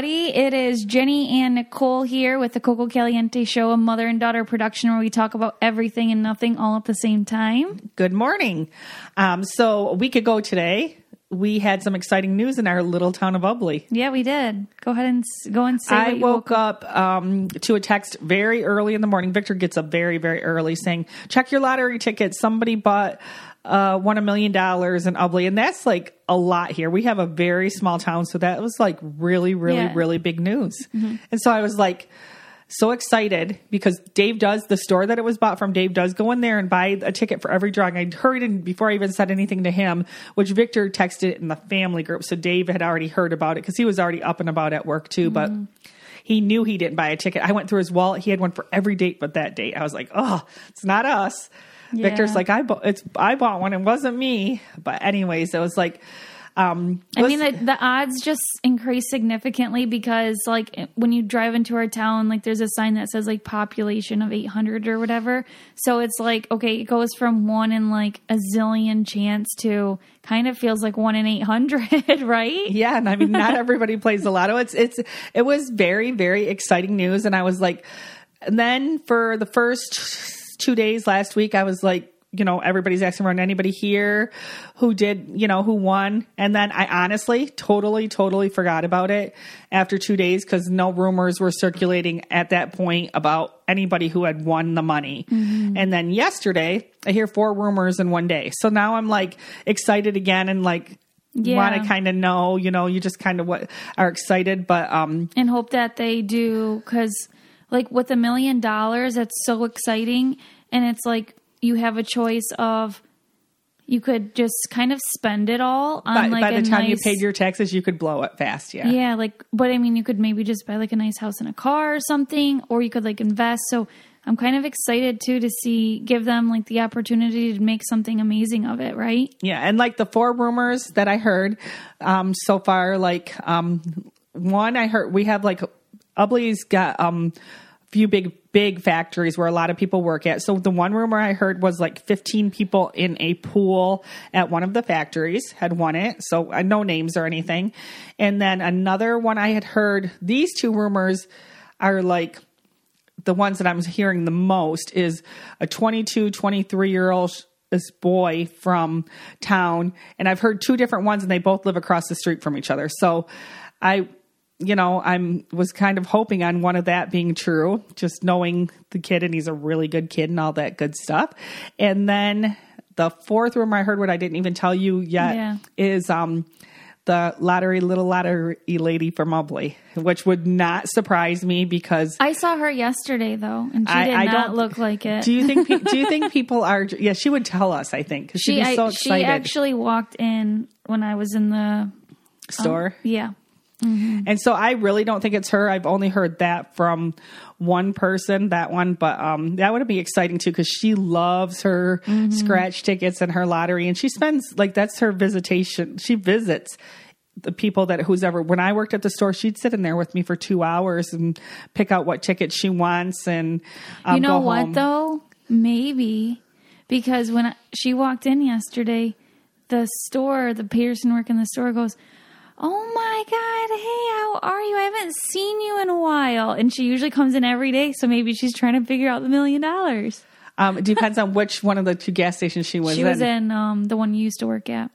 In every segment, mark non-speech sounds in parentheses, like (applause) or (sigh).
Everybody. It is Jeni and Nicole here with the Coco Caliente Show, a mother and daughter production where we talk about everything and nothing all at the same time. Good morning. Um, so a week ago today, we had some exciting news in our little town of Ubly. Yeah, we did. Go ahead and go and say I you woke up um, to a text very early in the morning. Victor gets up very, very early saying, check your lottery ticket. Somebody bought uh, won a million dollars in Ubly. And that's like a lot here. We have a very small town. So that was like really, really, Yeah. really big news. And so I was like, so excited because Dave does the store that it was bought from. Dave does go in there and buy a ticket for every drawing. I hurried in before I even said anything to him, which Victor texted in the family group. So Dave had already heard about it because he was already up and about at work too. But he knew he didn't buy a ticket. I went through his wallet. He had one for every date but that date. I was like, oh, it's not us. Victor's like, I bought it's I bought one. It wasn't me. But anyways, it was like. Um, I mean, the, the odds just increase significantly because, like, when you drive into our town, like, there's a sign that says, like, population of 800 or whatever. So it's like, okay, it goes from one in, like, a zillion chance to kind of feels like one in 800, (laughs) right? Yeah, and I mean, not (laughs) everybody plays the lotto. It's it's it was very very exciting news, and I was like, and then for the first two days last week, I was like. You know, everybody's asking around anybody here who did, you know, who won. And then I honestly totally, totally forgot about it after two days because no rumors were circulating at that point about anybody who had won the money. And then yesterday, I hear four rumors in one day. So now I'm like excited again and like Yeah. want to kind of know, you know, you just kind of what are excited, but um and hope that they do because like with a million dollars that's so exciting. And it's like you have a choice of you could just kind of spend it all on by, like by the time you paid your taxes, you could blow it fast, yeah. yeah like but i mean you could maybe just buy like a nice house and a car or something or you could like invest. So i'm kind of excited too to see give them like the opportunity to make something amazing of it right? Yeah, and like the four rumors that I heard um so far like um one I heard we have like Ubly's got um a few big big factories where a lot of people work at. So the one rumor I heard was like 15 people in a pool at one of the factories had won it. So uh, no names or anything. And then another one I had heard these two rumors are like the ones that I'm hearing the most is a 22, 23 year old this boy from town, and I've heard two different ones, and they both live across the street from each other. So, I, you know, I'm was kind of hoping on one of that being true, just knowing the kid, and he's a really good kid and all that good stuff. And then the fourth rumor I heard, what I didn't even tell you yet, Yeah. is um the lottery little lottery lady from Ubly, which would not surprise me because i saw her yesterday though and she I- did I not look like it Do you think? pe- Do you think (laughs) people are? Yeah, she would tell us. I think because she'd she, be so I, she actually walked in when i was in the store, yeah and so I really don't think it's her. I've only heard that from one person, that one, but um, that would be exciting too because she loves her scratch tickets and her lottery, and she spends like that's her visitation. She visits the people that who's ever when I worked at the store, she'd sit in there with me for two hours and pick out what ticket she wants and um, you know what home. though maybe because when I, she walked in yesterday the store the peterson work in the store goes Oh my God. Hey, how are you? I haven't seen you in a while. And she usually comes in every day. So maybe she's trying to figure out the million dollars. Um, it depends on which one of the two gas stations she was She in. was in um, the one you used to work at.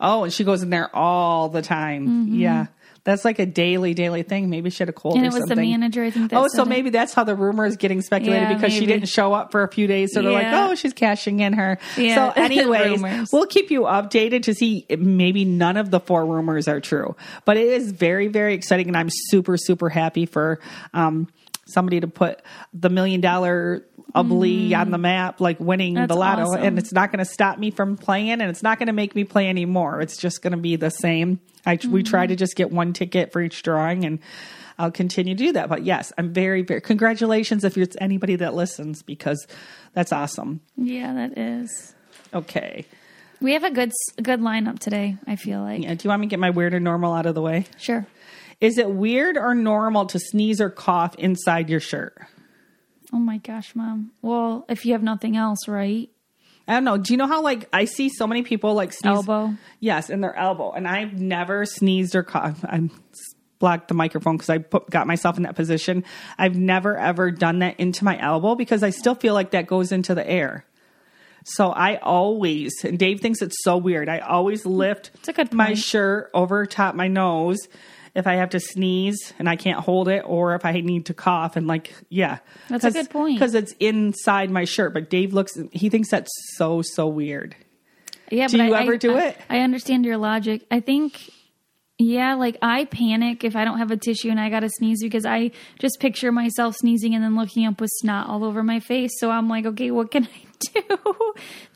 Oh, and she goes in there all the time. Yeah. That's like a daily, daily thing. Maybe she had a cold. And it was something. the manager, I think. Oh, so it. maybe that's how the rumor is getting speculated Yeah, because she didn't show up for a few days. So they're like, oh, she's cashing in her. Yeah, So, (laughs) anyways, we'll keep you updated to see maybe none of the four rumors are true. But it is very, very exciting. And I'm super, super happy for um, somebody to put the million dollar Ubly on the map, like winning Mm. That's the lotto. awesome. And it's not going to stop me from playing and it's not going to make me play anymore. It's just going to be the same. I, We Mm-hmm. try to just get one ticket for each drawing and I'll continue to do that. But yes, I'm very, very congratulations if it's anybody that listens because that's awesome. Yeah, that is. Okay. We have a good good lineup today, I feel like. Yeah, do you want me to get my weird or normal out of the way? Sure. Is it weird or normal to sneeze or cough inside your shirt? Oh my gosh, mom. Well, if you have nothing else, right? I don't know. Do you know how like I see so many people like sneeze? Elbow. Yes, in their elbow, and I've never sneezed or coughed. I'm blocked the microphone because I put, got myself in that position. I've never ever done that into my elbow because I still feel like that goes into the air. So I always, and Dave thinks it's so weird. I always lift my shirt over top my nose if I have to sneeze and I can't hold it, or if I need to cough and like, yeah, That's a good point. because it's inside my shirt. But Dave looks, he thinks that's so so weird. Yeah, Do but you I, ever I- do I- it? I understand your logic. I think, yeah, like I panic if I don't have a tissue and I got to sneeze because I just picture myself sneezing and then looking up with snot all over my face. So I'm like, okay, what can (laughs) I do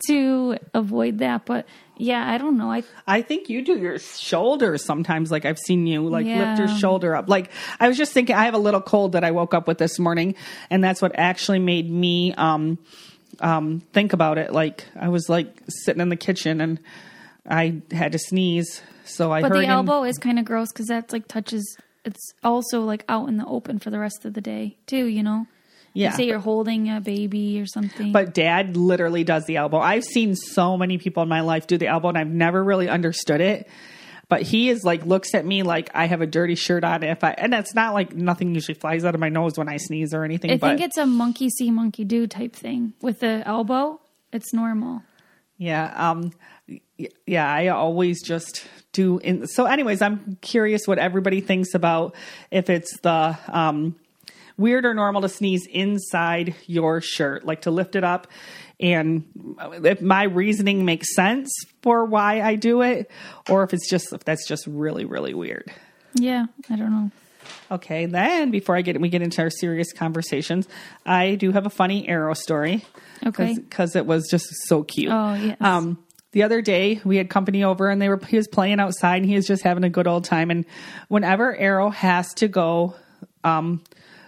to avoid that? But yeah, I don't know. I I think you do your shoulders sometimes. Like I've seen you like lift your shoulder up. Like I was just thinking, I have a little cold that I woke up with this morning, and that's what actually made me um um think about it. Like I was like sitting in the kitchen and I had to sneeze, so I but the him- elbow is kind of gross because that's like touches. It's also like out in the open for the rest of the day too. You know. Yeah, You say you're holding a baby or something. But dad literally does the elbow. I've seen so many people in my life do the elbow and I've never really understood it. But he is like looks at me like I have a dirty shirt on if I and it's not like nothing usually flies out of my nose when I sneeze or anything. I but think it's a monkey see, monkey do type thing. With the elbow, it's normal. yeah, um yeah, I always just do in so anyways, I'm curious what everybody thinks about if it's the um weird or normal to sneeze inside your shirt, like to lift it up. And if my reasoning makes sense for why I do it, or if it's just if that's just really really weird. Yeah, I don't know. Okay, then before I get we get into our serious conversations, I do have a funny arrow story. Okay. because it was just so cute. Oh, yes. Um, the other day we had company over and they were he was playing outside and he was just having a good old time. And whenever Arrow has to go um,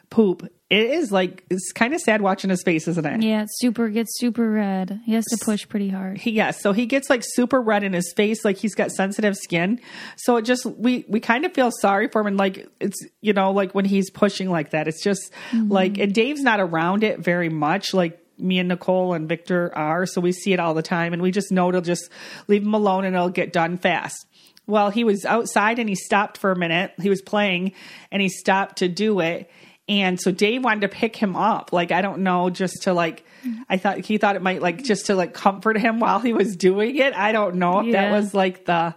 poop, it is like it's kind of sad watching his face, isn't it? Yeah, super gets super red. He has to push pretty hard. He, yes, so he gets like super red in his face, like he's got sensitive skin. So it just we we kind of feel sorry for him, and like it's you know like when he's pushing like that, it's just like and Dave's not around it very much, like me and Nicole and Victor are, so we see it all the time, and we just know to just leave him alone and it'll get done fast. Well, he was outside and he stopped for a minute. He was playing and he stopped to do it. And so Dave wanted to pick him up. Like, I don't know, just to like, I thought he thought it might like just to like comfort him while he was doing it. I don't know if that was like the,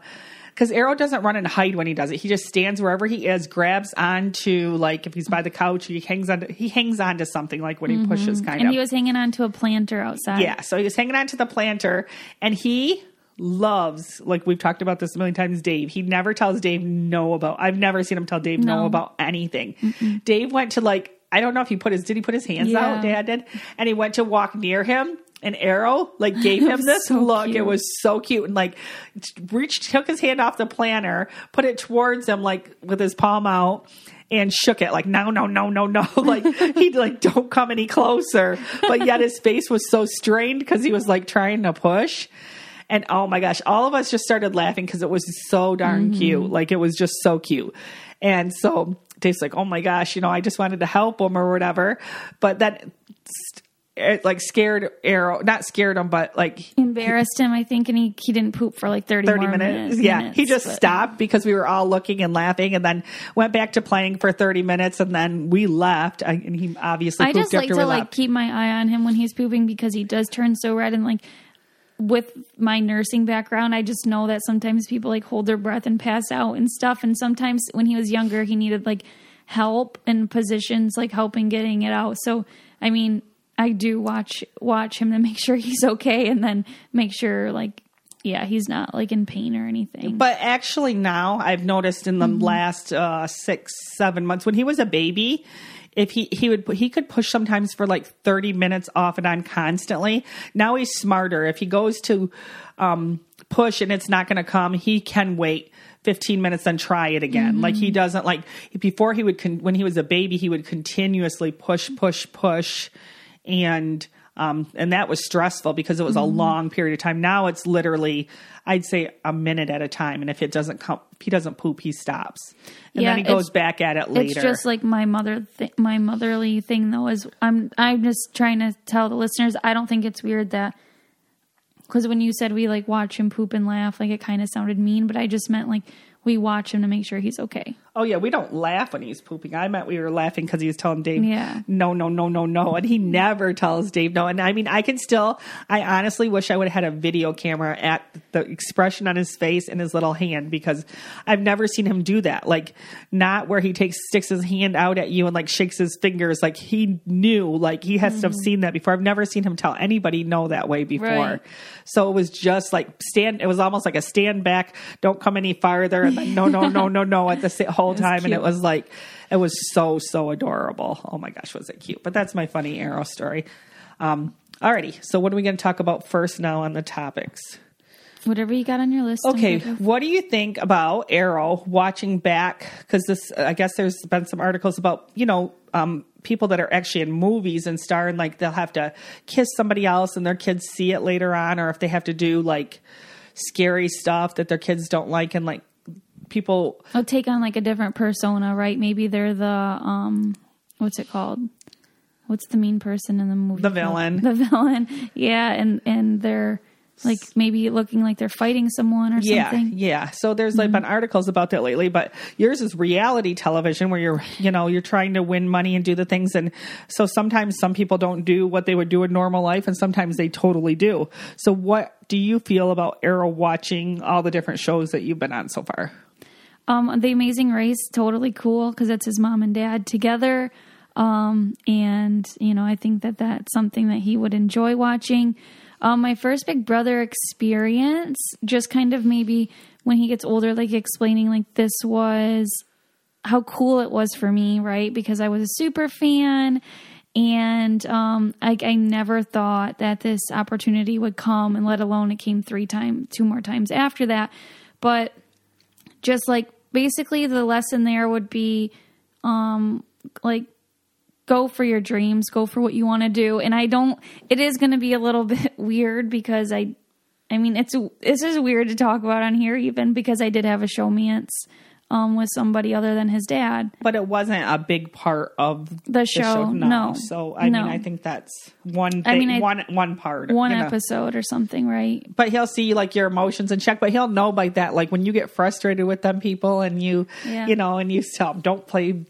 because Arrow doesn't run and hide when he does it. He just stands wherever he is, grabs onto like if he's by the couch, he hangs on. He hangs on to something like when he mm-hmm. pushes kind And of. And he was hanging on to a planter outside. Yeah, so he was hanging on to the planter, and he loves like we've talked about this a million times. Dave, he never tells Dave no about. I've never seen him tell Dave no, No. about anything. Dave went to like I don't know if he put his did he put his hands Yeah. out? Dad did, and he went to walk near him. And Arrow like gave (laughs) him this so look. It was so cute, and like reached, took his hand off the planner, put it towards him, like with his palm out, and shook it. Like no no no no no. (laughs) Like he like don't come any closer. But yet his face was so strained because he was like trying to push. And oh my gosh all of us just started laughing because it was so darn cute. Like it was just so cute. And so dave's like oh my gosh you know i just wanted to help him or whatever. But then Eh, like scared Arrow, not scared him, but like Embarrassed him, I think, and he, he didn't poop for like 30, 30 minutes. minutes. Yeah. minutes, he just but- stopped because we were all looking and laughing and then went back to playing for 30 minutes and then we left. I, and he obviously I just like to like keep my eye on him when he's pooping because he does turn so red and like with my nursing background, I just know that sometimes people like hold their breath and pass out and stuff. And sometimes when he was younger, he needed like help in positions, like helping getting it out. So, I mean, I do watch watch him to make sure he's okay, and then make sure like yeah, he's not like in pain or anything. But actually, now I've noticed in the Mm-hmm. last uh, six, seven months, when he was a baby, if he he would he could push sometimes for like thirty minutes off and on constantly. Now he's smarter. If he goes to um, push and it's not going to come, he can wait. 15 minutes then try it again like Mm-hmm. he doesn't like before he would con- when he was a baby he would continuously push push push and um and that was stressful because it was Mm-hmm. a long period of time now it's literally i'd say a minute at a time and if it doesn't come if he doesn't poop he stops and Yeah, then he goes back at it later It's just like my mother, th- my motherly thing though is I'm I'm just trying to tell the listeners I don't think it's weird that because when you said we like watch him poop and laugh, like it kind of sounded mean, but I just meant like we watch him to make sure he's okay. Oh yeah, we don't laugh when he's pooping. I meant we were laughing because he was telling Dave, Yeah. no, no, no, no, no, and he never tells Dave no. And I mean, I can still, I honestly wish I would have had a video camera at the expression on his face and his little hand because I've never seen him do that. Like, not where he takes sticks his hand out at you and like shakes his fingers. Like he knew, like he has to have mm-hmm. seen that before. I've never seen him tell anybody no that way before. Right. So it was just like stand. It was almost like a stand back, don't come any farther, and no, no, no, no, no at the sa- whole time, and it was like it was so so adorable. Oh my gosh, was it cute? But that's my funny arrow story. Um, alrighty, so what are we going to talk about first now on the topics? Whatever you got on your list. Okay, what do you think about Arrow watching back? Because this, I guess, there's been some articles about you know um, people that are actually in movies and starring, like they'll have to kiss somebody else, and their kids see it later on, or if they have to do like scary stuff that their kids don't like, and like people I'll take on like a different persona, right? Maybe they're the um, what's it called? What's the mean person in the movie? The villain. The villain. Yeah, and and they're like maybe looking like they're fighting someone or yeah, something. yeah. So there's like been articles about that lately, but yours is reality television where you're, you know, you're trying to win money and do the things. And so sometimes some people don't do what they would do in normal life, and sometimes they totally do. So what do you feel about Arrow watching all the different shows that you've been on so far? Um, the Amazing Race, totally cool because it's his mom and dad together. Um, and you know, I think that that's something that he would enjoy watching. Um, my first Big Brother experience, just kind of maybe when he gets older, like explaining like this was how cool it was for me, right? Because I was a super fan and um I, I never thought that this opportunity would come and let alone it came three times two more times after that but just like basically the lesson there would be um like go for your dreams go for what you want to do. And i don't it is going to be a little (laughs) bit weird because i i mean it's this is weird to talk about on here even because i did have a showmance um with somebody other than his dad But it wasn't a big part of The show, no. So I No. mean, I think that's one. Thing, I mean, I- one one part. one know. episode or something right but he'll see like your emotions in check but he'll know by that like when you get frustrated with them people and you Yeah. you know and you tell don't play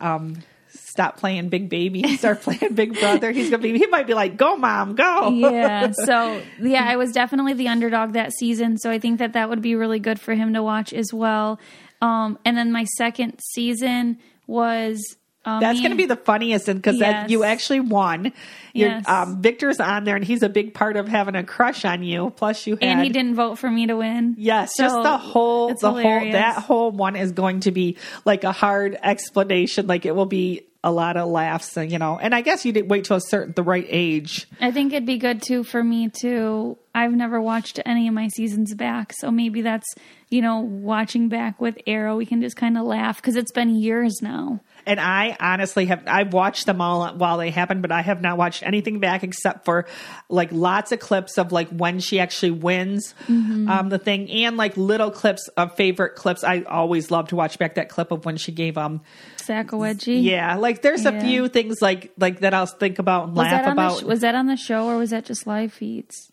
um stop playing big baby (laughs) start playing big brother he's gonna be he might be like go mom go yeah so (laughs) yeah i was definitely the underdog that season so i think that that would be really good for him to watch as well um and then my second season was um, that's going to be the funniest and because Yes. you actually won. Yes. um, Victor's on there, and he's a big part of having a crush on you. Plus, you had and he didn't vote for me to win Yes, So, just the whole the whole that whole one is going to be like a hard explanation. Like it will be a lot of laughs, and you know. And I guess you did wait till a certain the right age. I think it'd be good too for me to. I've never watched any of my seasons back, so maybe that's you know watching back with Arrow. We can just kind of laugh because it's been years now. And I honestly have I've watched them all while they happened, but I have not watched anything back except for like lots of clips of like when she actually wins Mm-hmm. um the thing and like little clips of favorite clips. I always love to watch back that clip of when she gave um Sacawedgie. yeah, like there's a few things like like that I'll think about and Was laugh about. sh- was that on the show or was that just live feeds?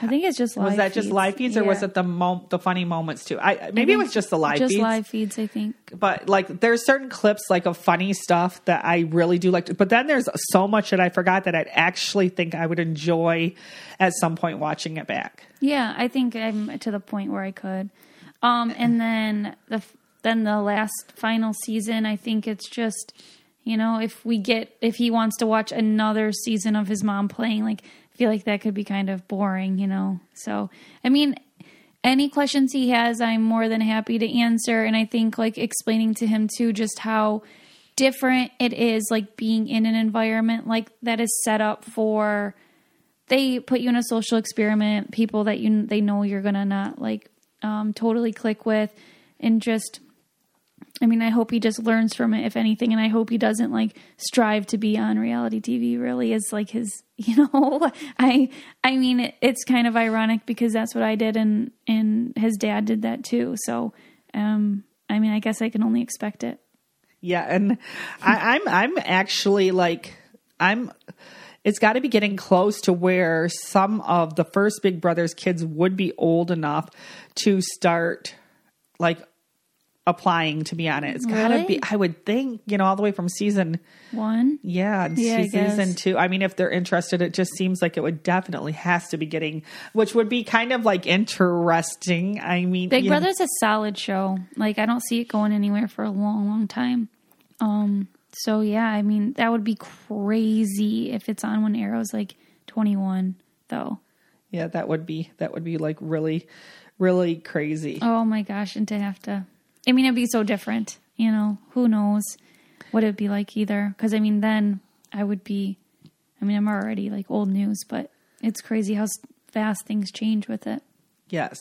I think it's just live. was that just feeds. live feeds or was it the mo- the funny moments too? I I maybe it was just the live just feeds. live feeds. I think. but like there's certain clips like of funny stuff that I really do like to, but then there's so much that I forgot that I'd actually think I would enjoy at some point watching it back. Yeah, I think I'm to the point where I could. Um, and (clears throat) then the then the last final season, I think it's just you know if we get if he wants to watch another season of his mom playing, like feel like that could be kind of boring, you know. So I mean, any questions he has, I'm more than happy to answer. And I think like explaining to him too just how different it is, like being in an environment like that is set up for they put you in a social experiment, people that you they know you're gonna not like um, totally click with, and just. I mean, I hope he just learns from it, if anything, and I hope he doesn't like strive to be on reality TV. Really, is like his, (laughs) you know. I, I mean, it, it's kind of ironic because that's what I did, and and his dad did that too. So, um, I mean, I guess I can only expect it. Yeah, and I, I'm I'm actually like I'm. It's got to be getting close to where some of the first Big Brothers kids would be old enough to start like applying to be on it. It's got to Really? be. I would think you know all the way from season One, Yeah, Yeah, season two. I mean, if they're interested, it just seems like it would definitely has to be getting, which would be kind of like interesting. I mean, Big you know, Brother's a solid show. Like I don't see it going anywhere for a long, long time. Um. So yeah, I mean that would be crazy if it's on when Arrow's like twenty one, though. yeah, that would be that would be like really, really crazy. Oh my gosh, and to have to, I mean, it'd be so different. You know, who knows what it'd be like either? Because I mean, then I would be. I mean, I'm already like old news, but it's crazy how fast things change with it. Yes.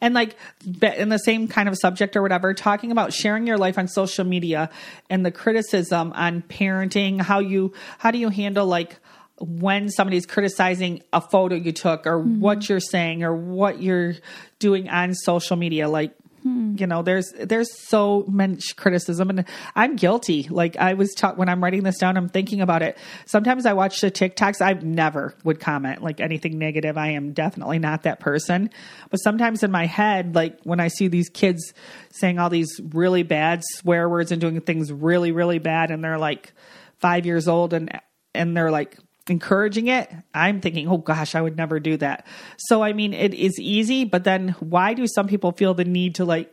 And like in the same kind of subject or whatever, talking about sharing your life on social media and the criticism on parenting, how you how do you handle like when somebody's criticizing a photo you took or what mm-hmm. you're saying or what you're doing on social media like Hmm. you know there's there's so much criticism and i'm guilty. Like i was taught when i'm writing this down i'm thinking about it. Sometimes i watch the tiktoks i never would comment like anything negative. I am definitely not that person. But sometimes in my head like when i see these kids saying all these really bad swear words and doing things really really bad and they're like five years old and and they're like encouraging it, I'm thinking, oh gosh, I would never do that. So, I mean, it is easy, but then why do some people feel the need to like,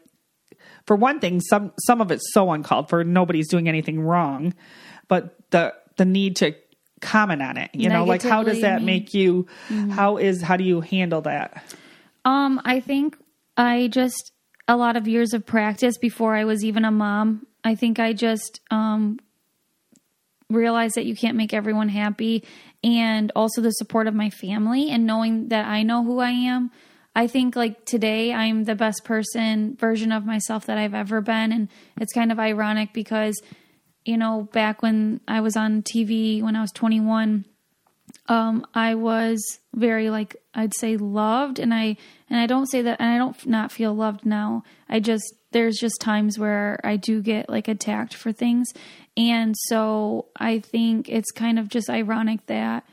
for one thing, some, some of it's so uncalled for, nobody's doing anything wrong, but the, the need to comment on it, you know, like how does that make you, how is, how do you handle that? Um, I think I just a lot of years of practice before I was even a mom. I think I just um realized that you can't make everyone happy and also the support of my family and knowing that I know who I am. I think like today I'm the best person version of myself that I've ever been and it's kind of ironic because you know back when I was on TV when I was 21 um, I was very like I'd say loved, and I and I don't say that, and I don't not feel loved now. I just there's just times where I do get like attacked for things, and so I think it's kind of just ironic that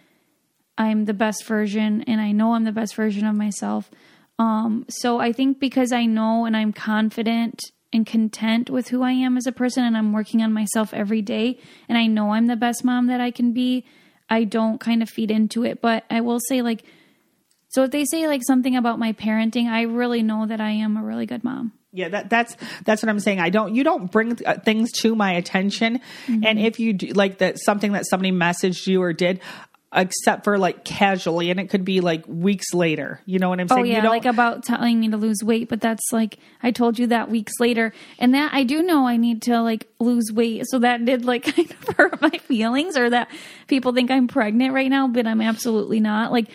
I'm the best version, and I know I'm the best version of myself. Um, so I think because I know and I'm confident and content with who I am as a person, and I'm working on myself every day, and I know I'm the best mom that I can be. I don't kind of feed into it, but I will say like so if they say like something about my parenting, I really know that I am a really good mom. Yeah, that that's that's what I'm saying. I don't you don't bring uh, things to my attention, Mm-hmm. and if you do, like that something that somebody messaged you or did, except for like casually, and it could be like weeks later. You know what I'm saying? Oh you yeah, don't, like about telling me to lose weight, but that's like I told you that weeks later, and that I do know I need to like lose weight. So that did like (laughs) kind of hurt my feelings, or that people think I'm pregnant right now, but I'm absolutely not. Like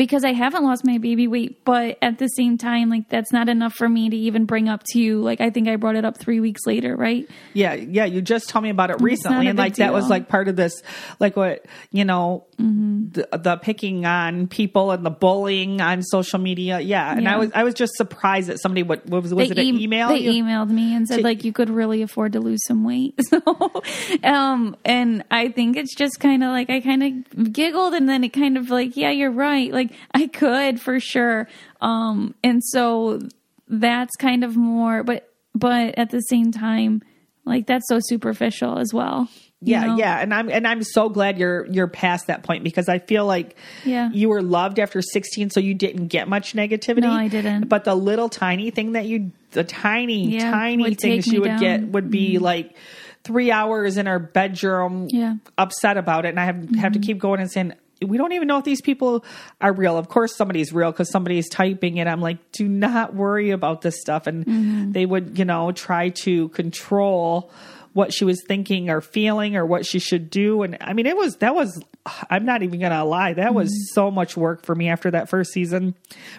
because I haven't lost my baby weight, but at the same time, like that's not enough for me to even bring up to you. Like I think I brought it up three weeks later, right? Yeah, yeah. You just told me about it recently, and like that was like part of this, like what you know, the, the picking on people and the bullying on social media. Yeah, and I was I was just surprised that somebody what, what was was it an email? They you? emailed me and said To- like you could really afford to lose some weight. (laughs) So, um, and I think it's just kind of like I kind of giggled and then it kind of like yeah, you're right. Like (laughs) I could for sure. Um, and so that's kind of more, but but at the same time, like that's so superficial as well. you yeah know? yeah and i'm and i'm so glad you're you're past that point because i feel like Yeah. you were loved after 16 so you didn't get much negativity No, I didn't. but the little tiny thing that you the tiny Yeah, tiny things you would down. Mm-hmm. get would be like three hours in our bedroom Yeah. upset about it and i have have to Mm-hmm. keep going and saying we don't even know if these people are real. Of course, somebody's real because somebody's typing it. I'm like, do not worry about this stuff. And Mm-hmm. they would, you know, try to control what she was thinking or feeling or what she should do. And I mean, it was, that was, I'm not even going to lie. That was Mm-hmm. so much work for me after that first season,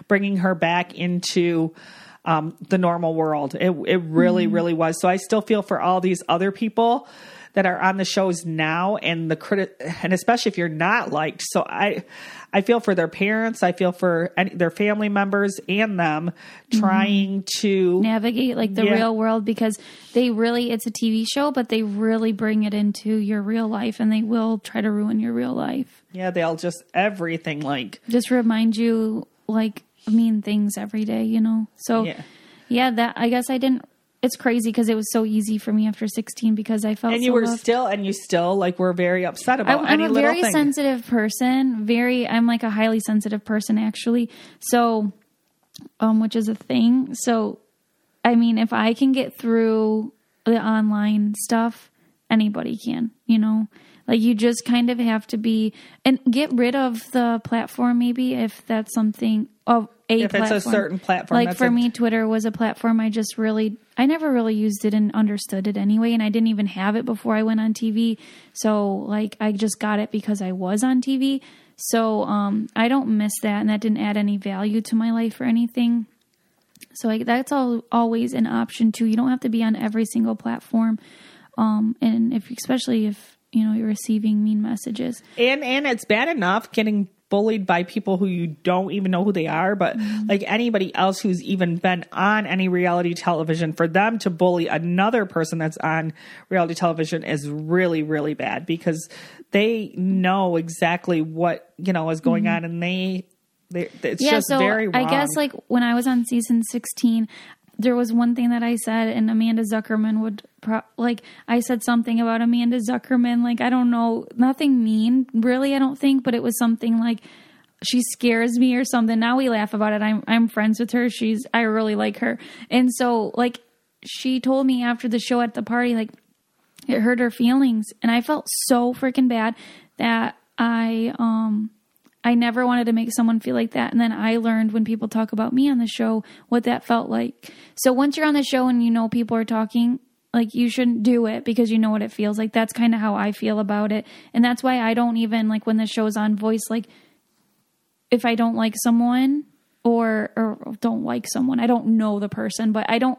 bringing her back into um, the normal world. It, it really, Mm-hmm. really was. So I still feel for all these other people that are on the shows now and the credit and especially if you're not liked so i i feel for their parents i feel for any, their family members and them trying to navigate like the Yeah. real world because they really it's a TV show but they really bring it into your real life and they will try to ruin your real life. yeah they'll just everything like Just remind you like mean things every day, you know. So Yeah. yeah, that I guess I didn't it's crazy because it was so easy for me after 16 because I felt and you so were loved. still and you still like were very upset I, about I'm any a very thing sensitive person. Very, I'm like a highly sensitive person actually. So, um, which is a thing. So, I mean, if I can get through the online stuff, anybody can. You know, like you just kind of have to be and get rid of the platform. Maybe if that's something of a If it's a certain platform, Like for a- me, Twitter was a platform I just really, I never really used it and understood it anyway. And I didn't even have it before I went on TV. So, like, I just got it because I was on TV. So, um, I don't miss that. And that didn't add any value to my life or anything. So, like, that's all, always an option too. You don't have to be on every single platform. Um, and if, especially if, you know, you're receiving mean messages. and and it's bad enough getting bullied by people who you don't even know who they are but Mm-hmm. like anybody else who's even been on any reality television for them to bully another person that's on reality television is really really bad because they know exactly what you know is going on and they they it's just very wrong I guess like when I was on season 16, there was one thing that I said, and Amanda Zuckerman would pro- like I said something about Amanda Zuckerman. Like I don't know, nothing mean really. I don't think, but it was something like she scares me or something. Now we laugh about it. I'm I'm friends with her. She's I really like her, and so like she told me after the show at the party like it hurt her feelings and i felt so freaking bad that i um i never wanted to make someone feel like that. And then i learned when people talk about me on the show what that felt like. So once you're on the show and you know people are talking like you shouldn't do it because you know what it feels like. That's kind of how i feel about it. And that's why i don't even like when the show's on voice like if I don't like someone or or don't like someone, I don't know the person, but I don't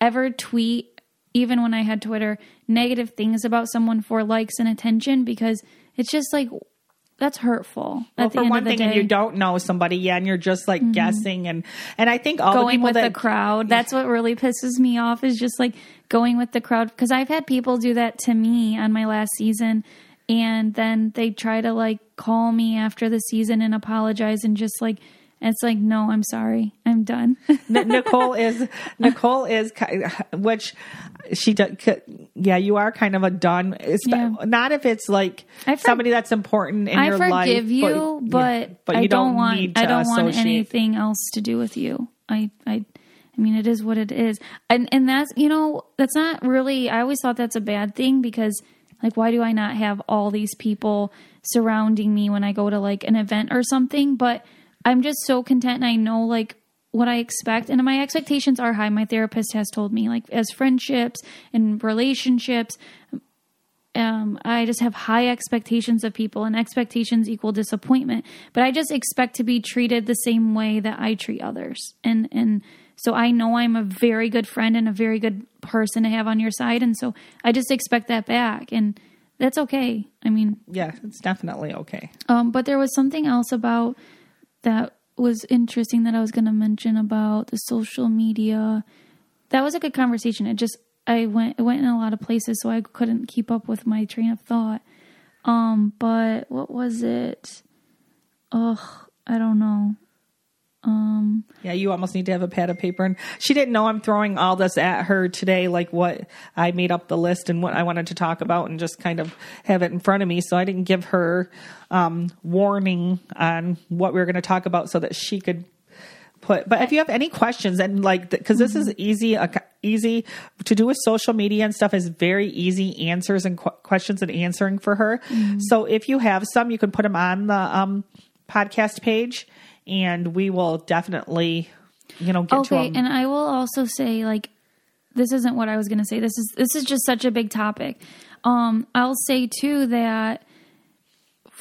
ever tweet even when I had Twitter negative things about someone for likes and attention because it's just like that's hurtful. well, at the for end one of the thing, day. Mm-hmm. and you don't know somebody, yeah, and you're just like guessing, and and I think all the going people with that the crowd. That's what really pisses me off is just like going with the crowd because I've had people do that to me on my last season and then they try to like call me after the season and apologize and just like it's like no, I'm sorry. I'm done. N- (laughs) Nicole is Nicole is which she does. Yeah, you are kind of a done. Yeah. not if it's like for- somebody that's important in I your life. I forgive you, but, yeah, but I you don't, want I don't want anything else to do with you. I I I mean it is what it is. And and that's you know, that's not really I always thought that's a bad thing because like why do I not have all these people surrounding me when I go to like an event or something? But I'm just so content and I know like what I expect and my expectations are high. My therapist has told me like as friendships and relationships um, I just have high expectations of people, and expectations equal disappointment. But I just expect to be treated the same way that I treat others, and and so I know I'm a very good friend and a very good person to have on your side, and so I just expect that back, and that's okay. I mean, Yeah, it's definitely okay. um, but there was something else about that was interesting that I was going to mention about the social media. That was a good conversation. It just I went it went in a lot of places, so I couldn't keep up with my train of thought. Um, but what was it? Ugh, I don't know. Um, Yeah, you almost need to have a pad of paper. And she didn't know I'm throwing all this at her today, like what I made up the list and what I wanted to talk about, and just kind of have it in front of me. So I didn't give her um, warning on what we were going to talk about, so that she could put. But if you have any questions, and like, because this is easy, uh, easy to do with social media and stuff is very easy answers and qu- questions and answering for her. So if you have some, you can put them on the um, podcast page, and we will definitely, you know, get to okay, them. and I will also say like this isn't what I was going to say. This is this is just such a big topic. Um, I'll say too that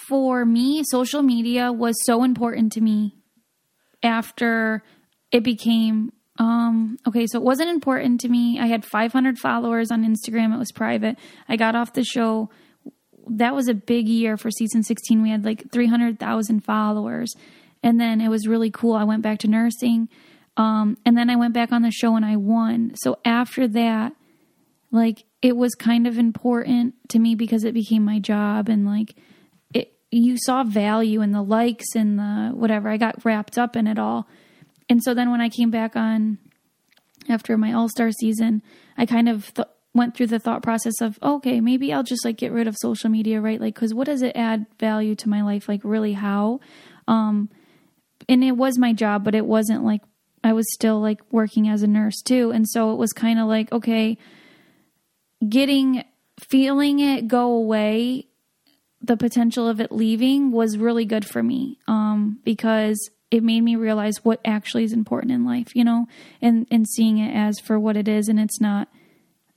for me, social media was so important to me after it became um okay so it wasn't important to me i had 500 followers on instagram it was private i got off the show that was a big year for season 16 we had like 300000 followers and then it was really cool. I went back to nursing um and then i went back on the show and i won. So after that like it was kind of important to me because it became my job and like it you saw value in the likes and the whatever. I got wrapped up in it all. And so then when i came back on after my all-star season i kind of th- went through the thought process of okay maybe i'll just like get rid of social media right? Like because what does it add value to my life? Like really how? Um and it was my job but it wasn't like i was still like working as a nurse too. And so it was kind of like okay getting feeling it go away the potential of it leaving was really good for me um, because it made me realize what actually is important in life you know and and seeing it as for what it is and it's not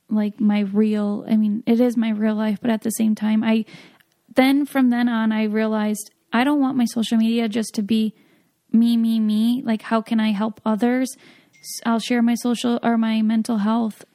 like my real i mean it is my real life but at the same time i then from then on i realized i don't want my social media just to be me me me like how can i help others? I'll share my social or my mental health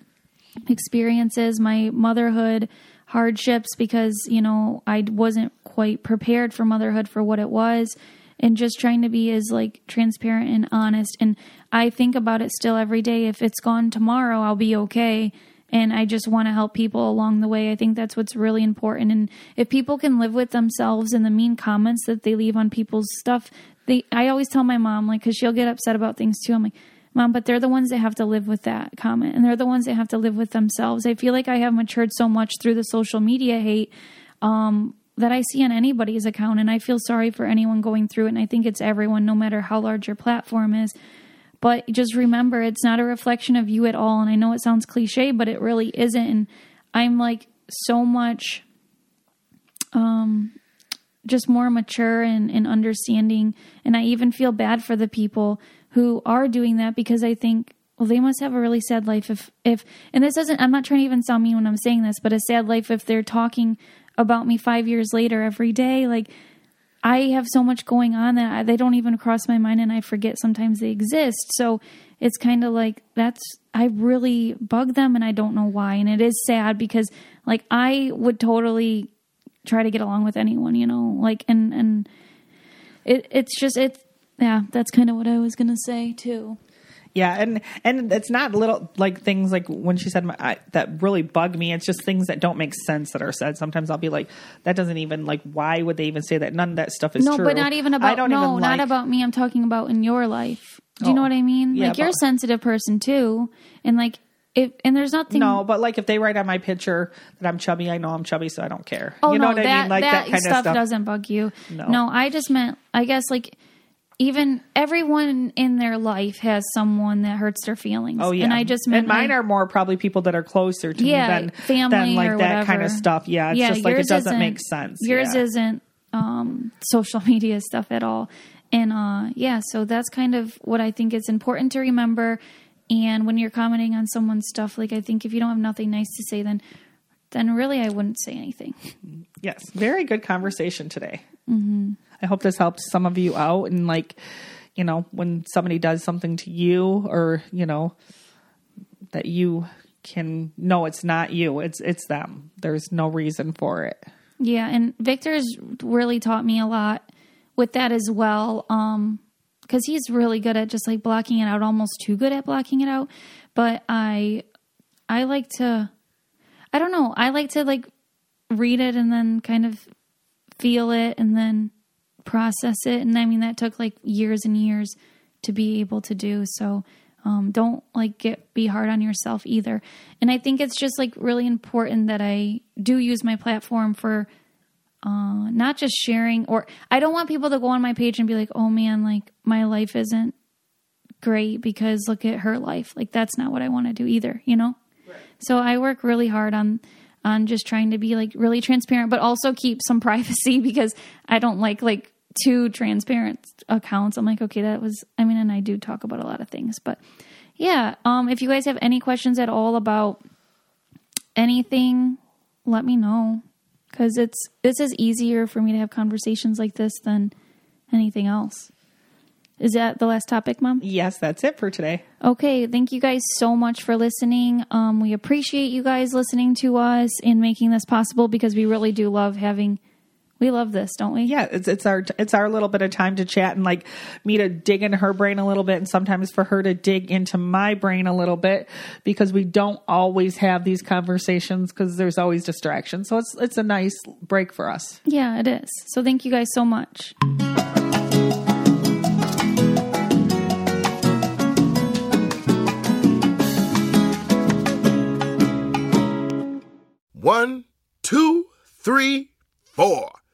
experiences, my motherhood hardships because, you know, I wasn't quite prepared for motherhood for what it was. And just trying to be as like transparent and honest. And I think about it still every day. If it's gone tomorrow I'll be okay. And I just want to help people along the way. I think that's what's really important. And if people can live with themselves and the mean comments that they leave on people's stuff, they I always tell my mom like cuz she'll get upset about things too. I'm like Mom, but they're the ones that have to live with that comment and they're the ones that have to live with themselves. I feel like I have matured so much through the social media hate um, that I see on anybody's account. And I feel sorry for anyone going through it. And I think it's everyone, no matter how large your platform is. But just remember, it's not a reflection of you at all. And I know it sounds cliche, but it really isn't. And I'm like so much um, just more mature and, and understanding. And I even feel bad for the people who are doing that because I think, well, they must have a really sad life if, if, and this doesn't, I'm not trying to even sound mean when I'm saying this, but a sad life if they're talking about me five years later every day. Like, I have so much going on that I, they don't even cross my mind and I forget sometimes they exist. So it's kind of like that's, I really bug them and I don't know why. And it is sad because like I would totally try to get along with anyone, you know, like, and, and it, it's just, it's, yeah, that's kind of what I was going to say too. Yeah, and and it's not little like things like when she said my, I, that really bug me. It's just things that don't make sense that are said. Sometimes I'll be like, that doesn't even like. Why would they even say that? None of that stuff is no, true. but not even about, I don't no, even not like- about me. I'm talking about in your life. Do you know Oh. what I mean? Yeah, like you're a sensitive person too. And like, if, and there's nothing. No, but like if they write on my picture that I'm chubby, I know I'm chubby, so I don't care. Oh you know no, what that, I mean? Like that, that, kind stuff, of stuff. doesn't bug you. No. no, I just meant, I guess, like even everyone in their life has someone that hurts their feelings. Oh yeah, and I just meant and mine like- are more probably people that are closer to yeah, me than family than like or that kind of whatever. stuff. Yeah, it's just like it doesn't make sense. Yours yeah. isn't um, social (laughs) media stuff at all, and uh, yeah, so that's kind of what I think is important to remember. And when you're commenting on someone's stuff, like I think if you don't have nothing nice to say, then then really I wouldn't say anything. (laughs) Yes, very good conversation today. Mm-hmm. I hope this helps some of you out. And like, you know, when somebody does something to you, or you know, that you can know it's not you, it's it's them. There's no reason for it. Yeah, and Victor's really taught me a lot with that as well. Um, because he's really good at just like blocking it out, almost too good at blocking it out. But I, I like to, I don't know, I like to like read it and then kind of feel it and then process it. And I mean, that took like years and years to be able to do. So, um, don't like get be hard on yourself either. And I think it's just like really important that I do use my platform for uh, not just sharing or I don't want people to go on my page and be like, "Oh man, like my life isn't great because look at her life." Like that's not what I want to do either, you know? Right. So I work really hard on on just trying to be like really transparent but also keep some (laughs) privacy because I don't like like too transparent accounts. I'm like, "Okay, that was I mean, and I do talk about a lot of things, but yeah, um if you guys have any questions at all about anything, let me know because it's this is easier for me to have conversations like this than anything else. Is that the last topic, Mom? Yes, that's it for today. Okay, thank you guys so much for listening. Um, we appreciate you guys listening to us and making this possible because we really do love having we love this, don't we? Yeah, it's it's our it's our little bit of time to chat and like me to dig into her brain a little bit, and sometimes for her to dig into my brain a little bit because we don't always have these conversations because there's always distractions. So it's it's a nice break for us. Yeah, it is. So thank you guys so much. One, two, three, four.